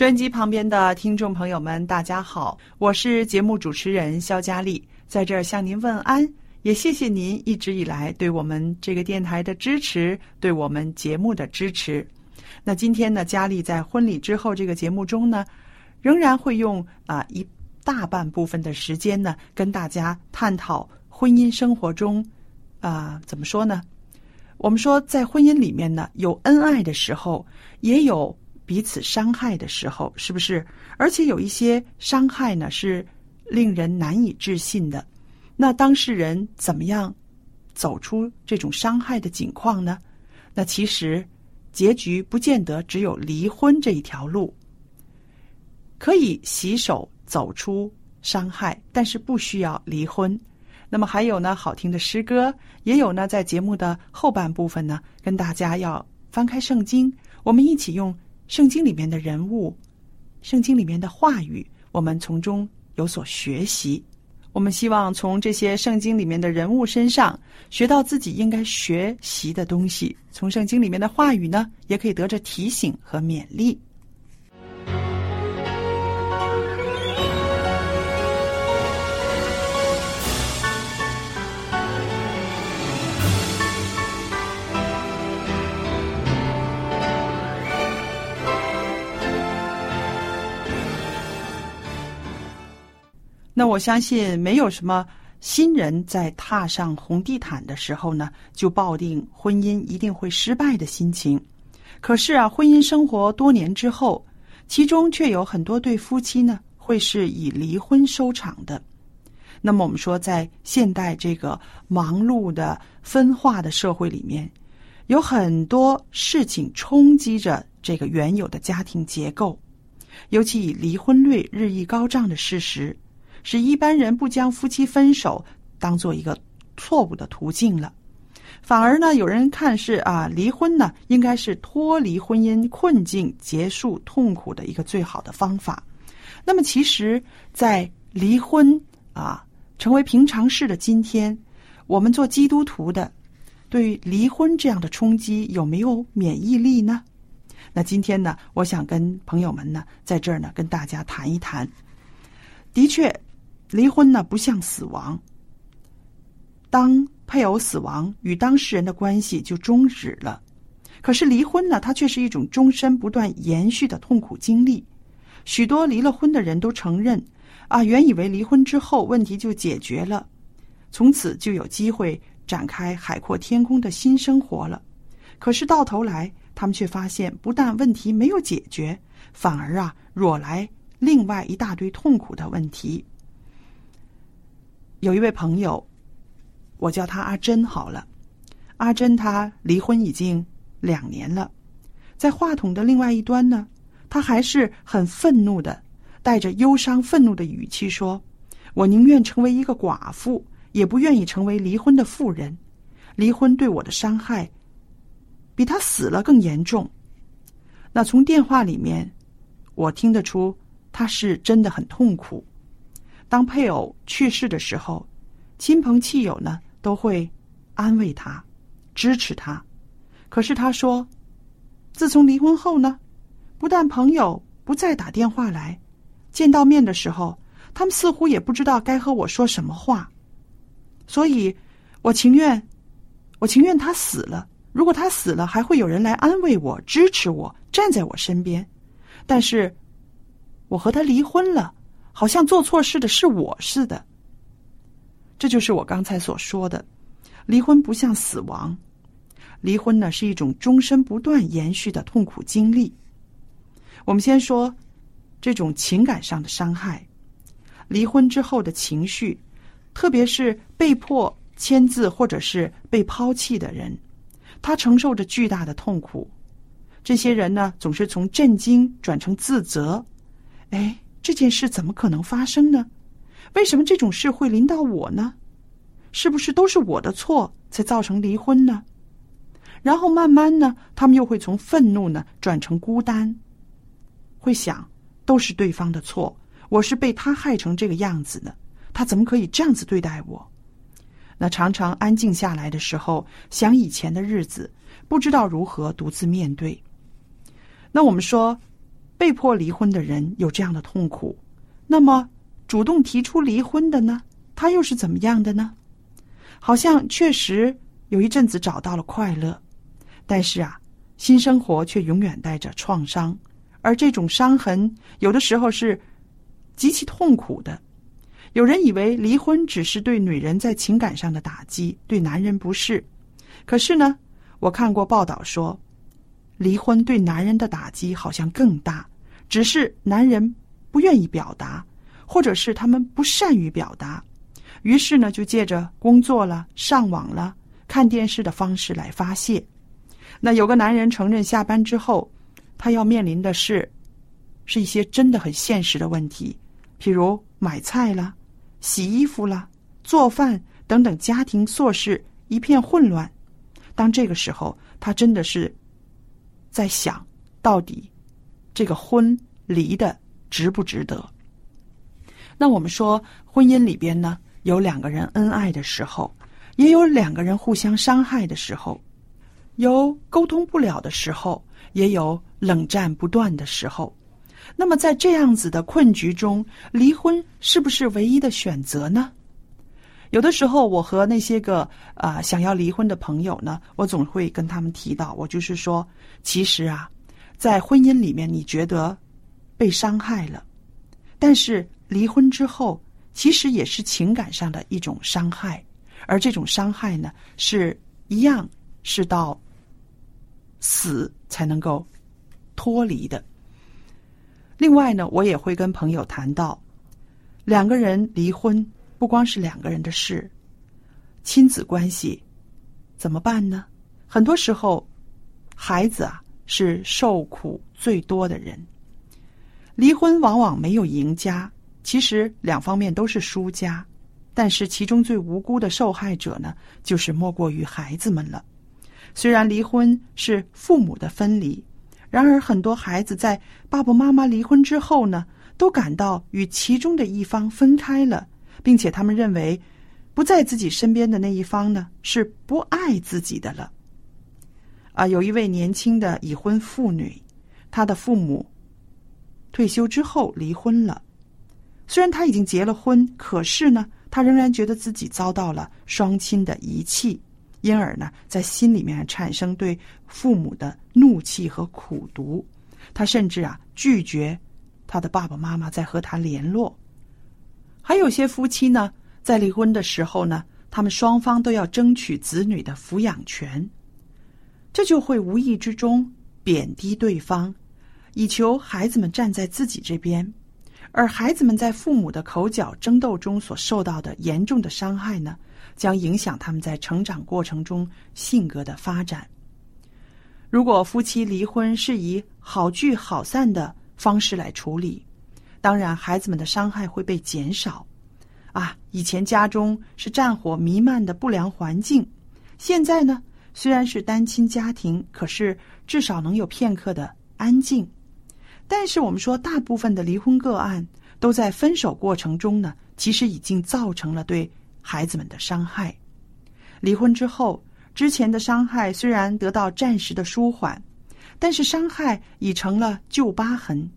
收音机旁边的听众朋友们，大家好，我是节目主持人肖佳丽，在这儿向您问安，也谢谢您一直以来对我们这个电台的支持，对我们节目的支持。那今天呢，佳丽在婚礼之后这个节目中呢，仍然会用啊一大半部分的时间呢，跟大家探讨婚姻生活中啊怎么说呢？我们说，在婚姻里面呢，有恩爱的时候，也有彼此伤害的时候，是不是？而且有一些伤害呢，是令人难以置信的。那当事人怎么样走出这种伤害的境况呢？那其实结局不见得只有离婚这一条路，可以洗手走出伤害，但是不需要离婚。那么还有呢，好听的诗歌，也有呢，在节目的后半部分呢，跟大家要翻开圣经，我们一起用圣经里面的人物、圣经里面的话语，我们从中有所学习。我们希望从这些圣经里面的人物身上学到自己应该学习的东西，从圣经里面的话语呢，也可以得着提醒和勉励。那我相信，没有什么新人在踏上红地毯的时候呢，就抱定婚姻一定会失败的心情。可是啊，婚姻生活多年之后，其中却有很多对夫妻呢，会是以离婚收场的。那么我们说，在现代这个忙碌的分化的社会里面，有很多事情冲击着这个原有的家庭结构，尤其以离婚率日益高涨的事实。使一般人不将夫妻分手当做一个错误的途径了，反而呢，有人看是啊，离婚呢应该是脱离婚姻困境、结束痛苦的一个最好的方法。那么，其实，在离婚啊成为平常事的今天，我们做基督徒的，对于离婚这样的冲击有没有免疫力呢？那今天呢，我想跟朋友们呢，在这儿呢，跟大家谈一谈。的确。离婚呢，不像死亡。当配偶死亡，与当事人的关系就终止了。可是离婚呢，它却是一种终身不断延续的痛苦经历。许多离了婚的人都承认，啊，原以为离婚之后问题就解决了，从此就有机会展开海阔天空的新生活了。可是到头来，他们却发现，不但问题没有解决，反而啊，惹来另外一大堆痛苦的问题。有一位朋友，我叫他阿珍好了。阿珍她离婚已经两年了，在话筒的另外一端呢，她还是很愤怒的，带着忧伤、愤怒的语气说：“我宁愿成为一个寡妇，也不愿意成为离婚的妇人。离婚对我的伤害，比他死了更严重。”那从电话里面，我听得出他是真的很痛苦。当配偶去世的时候，亲朋戚友呢都会安慰他、支持他。可是他说，自从离婚后呢，不但朋友不再打电话来，见到面的时候，他们似乎也不知道该和我说什么话。所以，我情愿，我情愿他死了。如果他死了，还会有人来安慰我、支持我、站在我身边。但是，我和他离婚了。好像做错事的是我似的，这就是我刚才所说的，离婚不像死亡，离婚呢是一种终身不断延续的痛苦经历。我们先说这种情感上的伤害，离婚之后的情绪，特别是被迫签字或者是被抛弃的人，他承受着巨大的痛苦。这些人呢，总是从震惊转成自责，哎。这件事怎么可能发生呢？为什么这种事会临到我呢？是不是都是我的错才造成离婚呢？然后慢慢呢，他们又会从愤怒呢转成孤单，会想都是对方的错，我是被他害成这个样子的，他怎么可以这样子对待我？那常常安静下来的时候，想以前的日子，不知道如何独自面对。那我们说。被迫离婚的人有这样的痛苦，那么主动提出离婚的呢？他又是怎么样的呢？好像确实有一阵子找到了快乐，但是啊，新生活却永远带着创伤，而这种伤痕有的时候是极其痛苦的。有人以为离婚只是对女人在情感上的打击，对男人不是。可是呢，我看过报道说，离婚对男人的打击好像更大。只是男人不愿意表达，或者是他们不善于表达，于是呢，就借着工作了、上网了、看电视的方式来发泄。那有个男人承认下班之后，他要面临的是，是一些真的很现实的问题，譬如买菜了、洗衣服了、做饭等等家庭琐事一片混乱。当这个时候，他真的是在想到底。这个婚离的值不值得？那我们说，婚姻里边呢，有两个人恩爱的时候，也有两个人互相伤害的时候，有沟通不了的时候，也有冷战不断的时候。那么在这样子的困局中，离婚是不是唯一的选择呢？有的时候，我和那些个啊想要离婚的朋友呢，我总会跟他们提到，我就是说，其实啊。在婚姻里面，你觉得被伤害了，但是离婚之后，其实也是情感上的一种伤害，而这种伤害呢，是一样是到死才能够脱离的。另外呢，我也会跟朋友谈到，两个人离婚不光是两个人的事，亲子关系怎么办呢？很多时候，孩子啊。是受苦最多的人。离婚往往没有赢家，其实两方面都是输家，但是其中最无辜的受害者呢，就是莫过于孩子们了。虽然离婚是父母的分离，然而很多孩子在爸爸妈妈离婚之后呢，都感到与其中的一方分开了，并且他们认为不在自己身边的那一方呢，是不爱自己的了。啊，有一位年轻的已婚妇女，她的父母退休之后离婚了。虽然她已经结了婚，可是呢，她仍然觉得自己遭到了双亲的遗弃，因而呢，在心里面产生对父母的怒气和苦毒。她甚至啊，拒绝她的爸爸妈妈再和她联络。还有些夫妻呢，在离婚的时候呢，他们双方都要争取子女的抚养权。这就会无意之中贬低对方，以求孩子们站在自己这边。而孩子们在父母的口角争斗中所受到的严重的伤害呢，将影响他们在成长过程中性格的发展。如果夫妻离婚是以好聚好散的方式来处理，当然孩子们的伤害会被减少。啊，以前家中是战火弥漫的不良环境，现在呢，虽然是单亲家庭，可是至少能有片刻的安静。但是我们说，大部分的离婚个案都在分手过程中呢，其实已经造成了对孩子们的伤害。离婚之后，之前的伤害虽然得到暂时的舒缓，但是伤害已成了旧疤痕。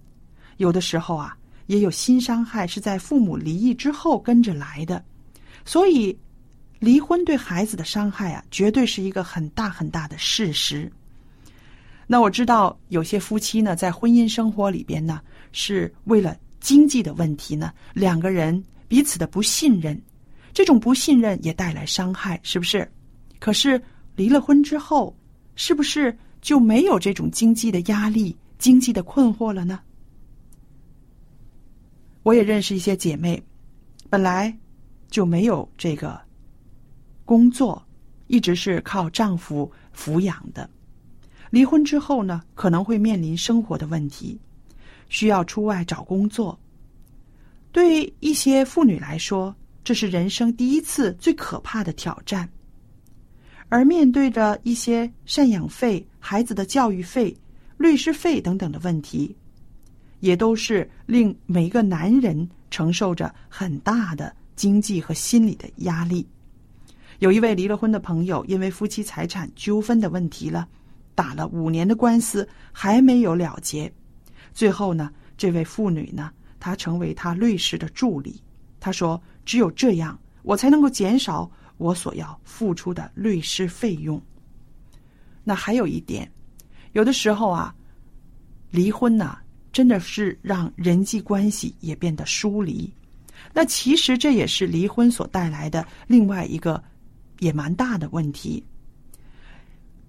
有的时候啊，也有新伤害是在父母离异之后跟着来的。所以，离婚对孩子的伤害啊，绝对是一个很大很大的事实。那我知道有些夫妻呢，在婚姻生活里边呢，是为了经济的问题呢，两个人彼此的不信任，这种不信任也带来伤害，是不是？可是离了婚之后，是不是就没有这种经济的压力、经济的困惑了呢？我也认识一些姐妹，本来就没有这个工作，一直是靠丈夫抚养的。离婚之后呢，可能会面临生活的问题，需要出外找工作。对于一些妇女来说，这是人生第一次最可怕的挑战。而面对着一些赡养费、孩子的教育费、律师费等等的问题，也都是令每一个男人承受着很大的经济和心理的压力。有一位离了婚的朋友，因为夫妻财产纠纷的问题了。打了五年的官司还没有了结，最后呢，这位妇女呢，她成为他律师的助理。她说：“只有这样，我才能够减少我所要付出的律师费用。”那还有一点，有的时候啊，离婚呢，真的是让人际关系也变得疏离。那其实这也是离婚所带来的另外一个也蛮大的问题。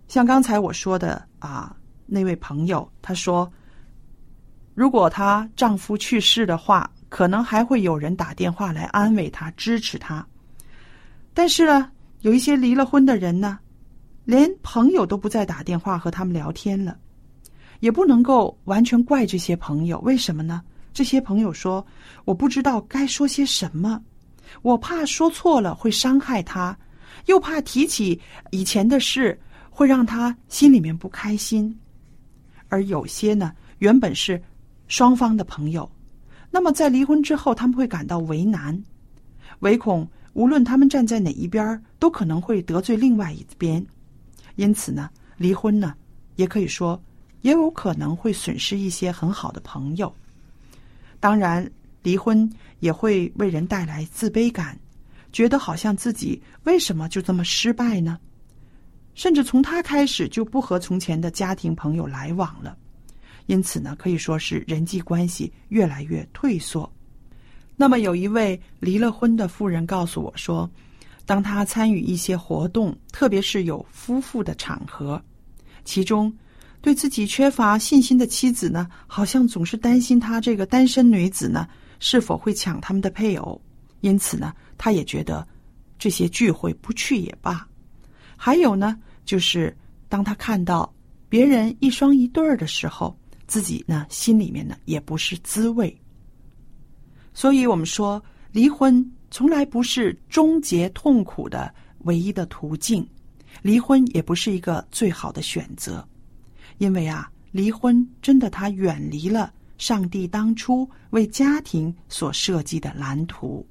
像刚才我说的啊，那位朋友她说，如果她丈夫去世的话，可能还会有人打电话来安慰她、支持她。但是呢，有一些离了婚的人呢，连朋友都不再打电话和他们聊天了，也不能够完全怪这些朋友。为什么呢？这些朋友说，我不知道该说些什么，我怕说错了会伤害他，又怕提起以前的事。会让他心里面不开心，而有些呢，原本是双方的朋友，那么在离婚之后，他们会感到为难，唯恐无论他们站在哪一边，都可能会得罪另外一边，因此呢，离婚呢，也可以说也有可能会损失一些很好的朋友。当然，离婚也会为人带来自卑感，觉得好像自己为什么就这么失败呢？甚至从他开始就不和从前的家庭朋友来往了，因此呢，可以说是人际关系越来越退缩。那么，有一位离了婚的妇人告诉我说，当他参与一些活动，特别是有夫妇的场合，其中对自己缺乏信心的妻子呢，好像总是担心他这个单身女子呢是否会抢他们的配偶，因此呢，他也觉得这些聚会不去也罢。还有呢，就是当他看到别人一双一对儿的时候，自己呢心里面呢也不是滋味。所以，我们说离婚从来不是终结痛苦的唯一的途径，离婚也不是一个最好的选择，因为啊，离婚真的他远离了上帝当初为家庭所设计的蓝图。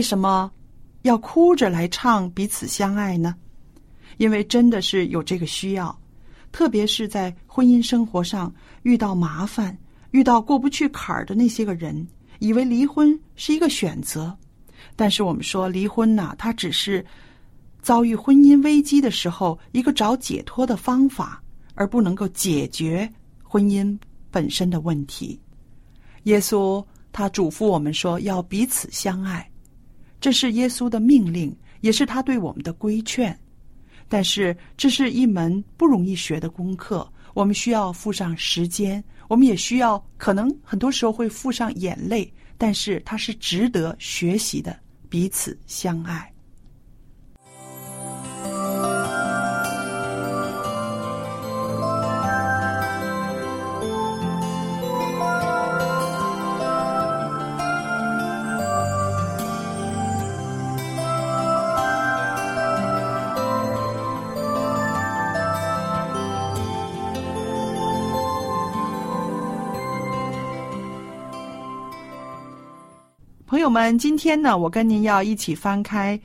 为什么要哭着来唱彼此相爱呢？因为真的是有这个需要，特别是在婚姻生活上遇到麻烦、遇到过不去坎儿的那些个人，以为离婚是一个选择。但是我们说离婚呐、它只是遭遇婚姻危机的时候一个找解脱的方法，而不能够解决婚姻本身的问题。耶稣他嘱咐我们说要彼此相爱，这是耶稣的命令，也是他对我们的规劝。但是这是一门不容易学的功课，我们需要付上时间，我们也需要可能很多时候会付上眼泪，但是它是值得学习的，彼此相爱。友们，今天呢，我跟您要一起翻开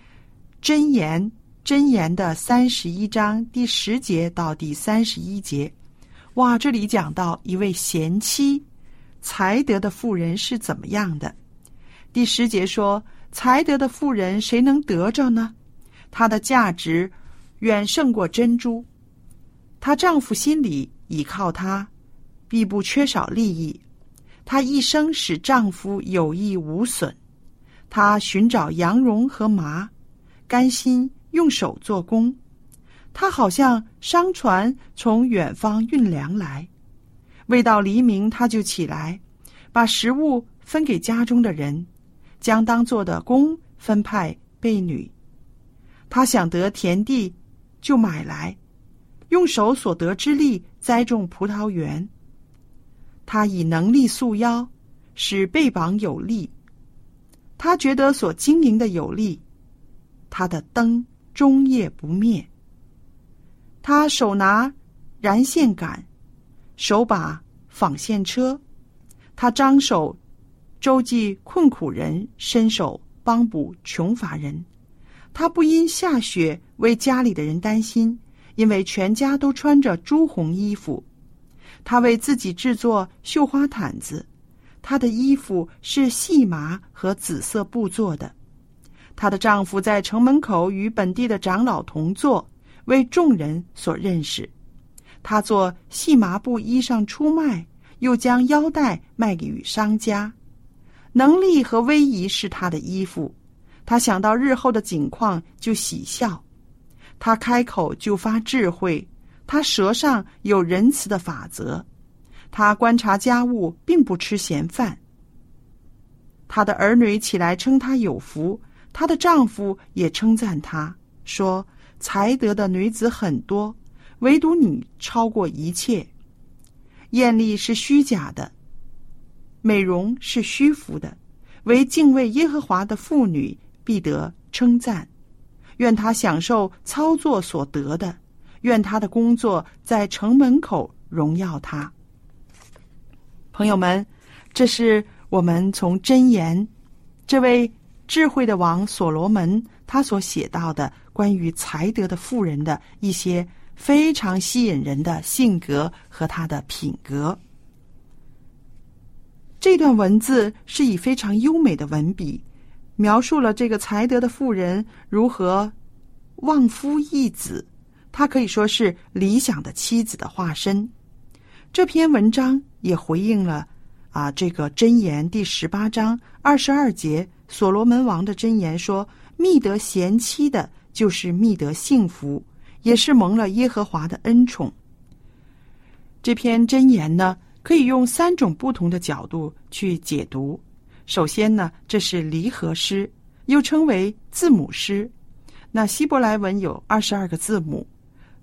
《箴言》箴言的三十一章第十节到第三十一节。哇，这里讲到一位贤妻才德的妇人是怎么样的。第十节说：“才德的妇人，谁能得着呢？她的价值远胜过珍珠。她丈夫心里倚靠她，必不缺少利益。她一生使丈夫有益无损。他寻找羊绒和麻，甘心用手做工。他好像商船从远方运粮来，未到黎明，他就起来，把食物分给家中的人，将当做的工分派婢女。他想得田地，就买来，用手所得之力栽种葡萄园。他以能力束腰，使背膀有力。他觉得所经营的有利，他的灯终夜不灭。他手拿燃线杆，手把纺线车，他张手周济困苦人，伸手帮补穷乏人。他不因下雪为家里的人担心，因为全家都穿着朱红衣服。他为自己制作绣花毯子。她的衣服是细麻和紫色布做的。她的丈夫在城门口与本地的长老同坐，为众人所认识。她做细麻布衣裳出卖，又将腰带卖给与商家。能力和威仪是她的衣服。她想到日后的景况就喜笑。她开口就发智慧。她舌上有仁慈的法则。他观察家务，并不吃闲饭。她的儿女起来称她有福，她的丈夫也称赞她，说：“才德的女子很多，唯独你超过一切。艳丽是虚假的，美容是虚浮的，唯敬畏耶和华的妇女必得称赞。愿她享受操作所得的，愿她的工作在城门口荣耀她。”朋友们，这是我们从箴言这位智慧的王所罗门他所写到的关于才德的妇人的一些非常吸引人的性格和他的品格。这段文字是以非常优美的文笔，描述了这个才德的妇人如何望夫忆子，她可以说是理想的妻子的化身。这篇文章也回应了啊，这个箴言第十八章二十二节，所罗门王的箴言说：“觅得贤妻的，就是觅得幸福，也是蒙了耶和华的恩宠。”这篇箴言呢，可以用三种不同的角度去解读。首先呢，这是离合诗，又称为字母诗。那希伯来文有二十二个字母，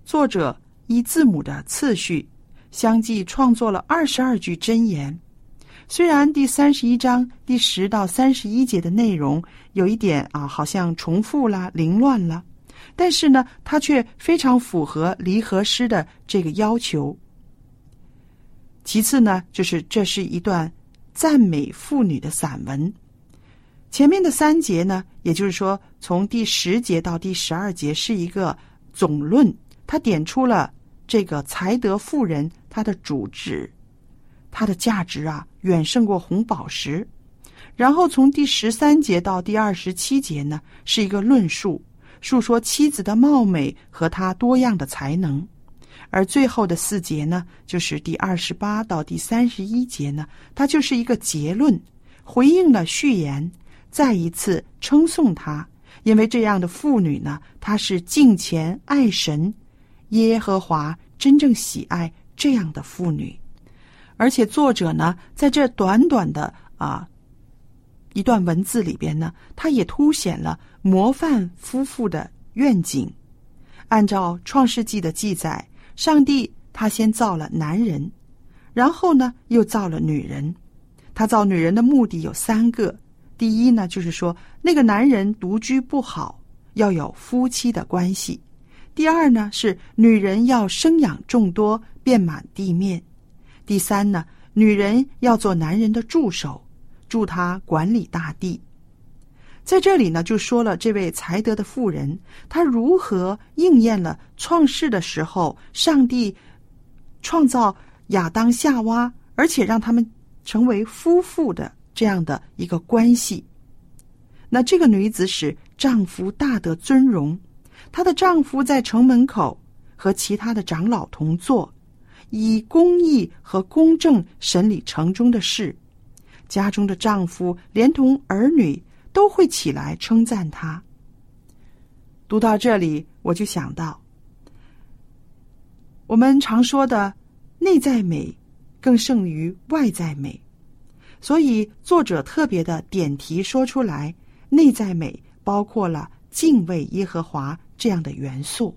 作者依字母的次序。相继创作了二十二句箴言，虽然第三十一章第十到三十一节的内容有一点啊，好像重复啦、凌乱了，但是呢，它却非常符合离合诗的这个要求。其次呢，就是这是一段赞美妇女的散文。前面的三节呢，也就是说，从第十节到第十二节是一个总论，它点出了这个才德妇人。她的主旨，她的价值啊，远胜过红宝石。然后从第十三节到第二十七节呢，是一个论述，述说妻子的貌美和她多样的才能。而最后的四节呢，就是第二十八到第三十一节呢，它就是一个结论，回应了序言，再一次称颂她，因为这样的妇女呢，她是敬虔爱神，耶和华真正喜爱。这样的妇女，而且作者呢，在这短短的啊一段文字里边呢，他也凸显了模范夫妇的愿景。按照创世纪的记载，上帝他先造了男人，然后呢又造了女人。他造女人的目的有三个：第一呢，就是说那个男人独居不好，要有夫妻的关系；第二呢，是女人要生养众多。遍满地面。第三呢，女人要做男人的助手，助他管理大地。在这里呢，就说了这位才德的妇人，她如何应验了创世的时候上帝创造亚当夏娃，而且让他们成为夫妇的这样的一个关系。那这个女子使丈夫大得尊荣，她的丈夫在城门口和其他的长老同坐。以公义和公正审理城中的事，家中的丈夫连同儿女都会起来称赞她。读到这里，我就想到，我们常说的内在美更胜于外在美，所以作者特别的点题说出来，内在美包括了敬畏耶和华这样的元素。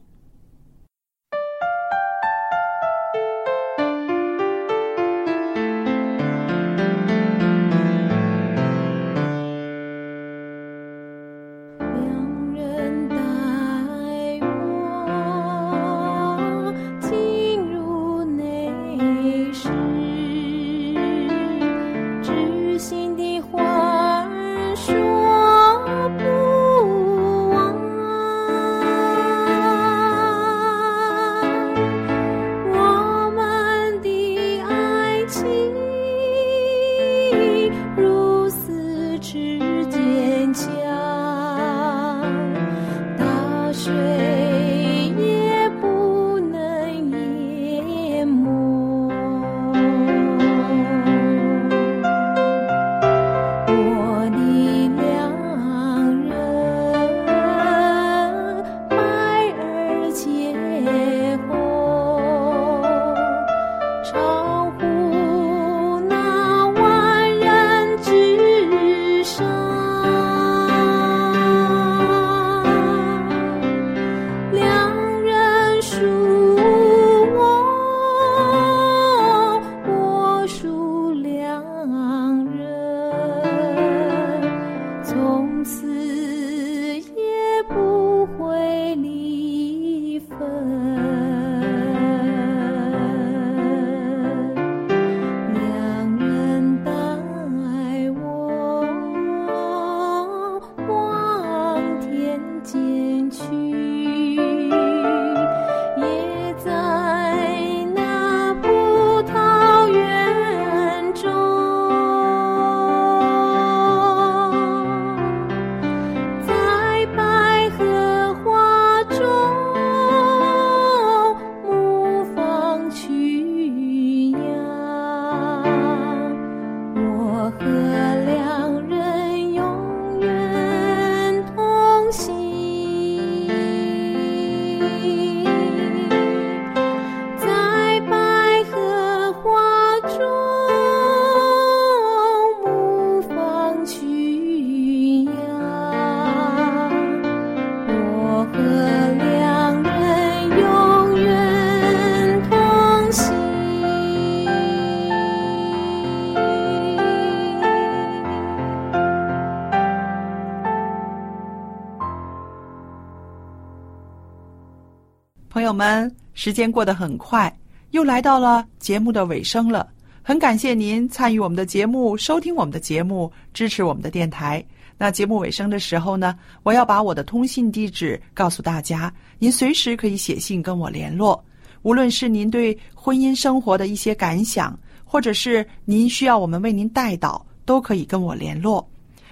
我们，时间过得很快，又来到了节目的尾声了。很感谢您参与我们的节目，收听我们的节目，支持我们的电台。那节目尾声的时候呢，我要把我的通信地址告诉大家，您随时可以写信跟我联络。无论是您对婚姻生活的一些感想，或者是您需要我们为您代祷，都可以跟我联络。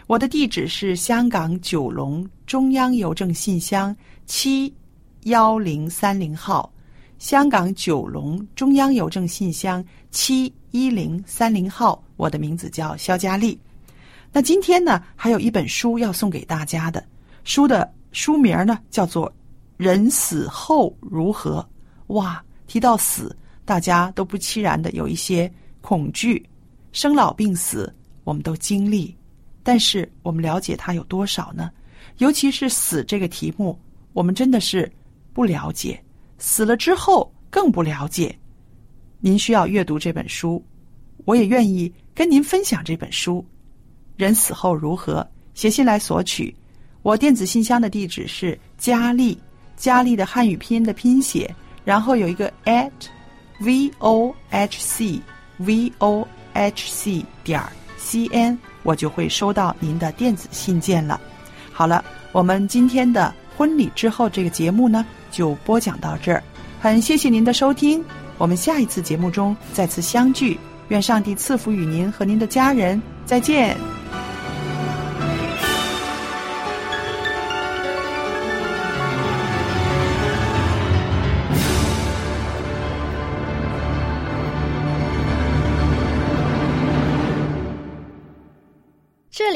我的地址是香港九龙中央邮政信箱七幺零三零号，香港九龙中央邮政信箱七一零三零号。我的名字叫肖佳丽。那今天呢，还有一本书要送给大家的，书的书名呢叫做《人死后如何》。哇，提到死，大家都不期然的有一些恐惧，生老病死我们都经历，但是我们了解它有多少呢？尤其是死这个题目，我们真的是不了解，死了之后更不了解。您需要阅读这本书，我也愿意跟您分享这本书。人死后如何？写信来索取。我电子信箱的地址是佳丽，佳丽的汉语拼音的拼写，然后有一个 at v o h c v o h c 点 c n，我就会收到您的电子信件了。好了，我们今天的婚礼之后这个节目呢，就播讲到这儿。很谢谢您的收听，我们下一次节目中再次相聚。愿上帝赐福与您和您的家人，再见。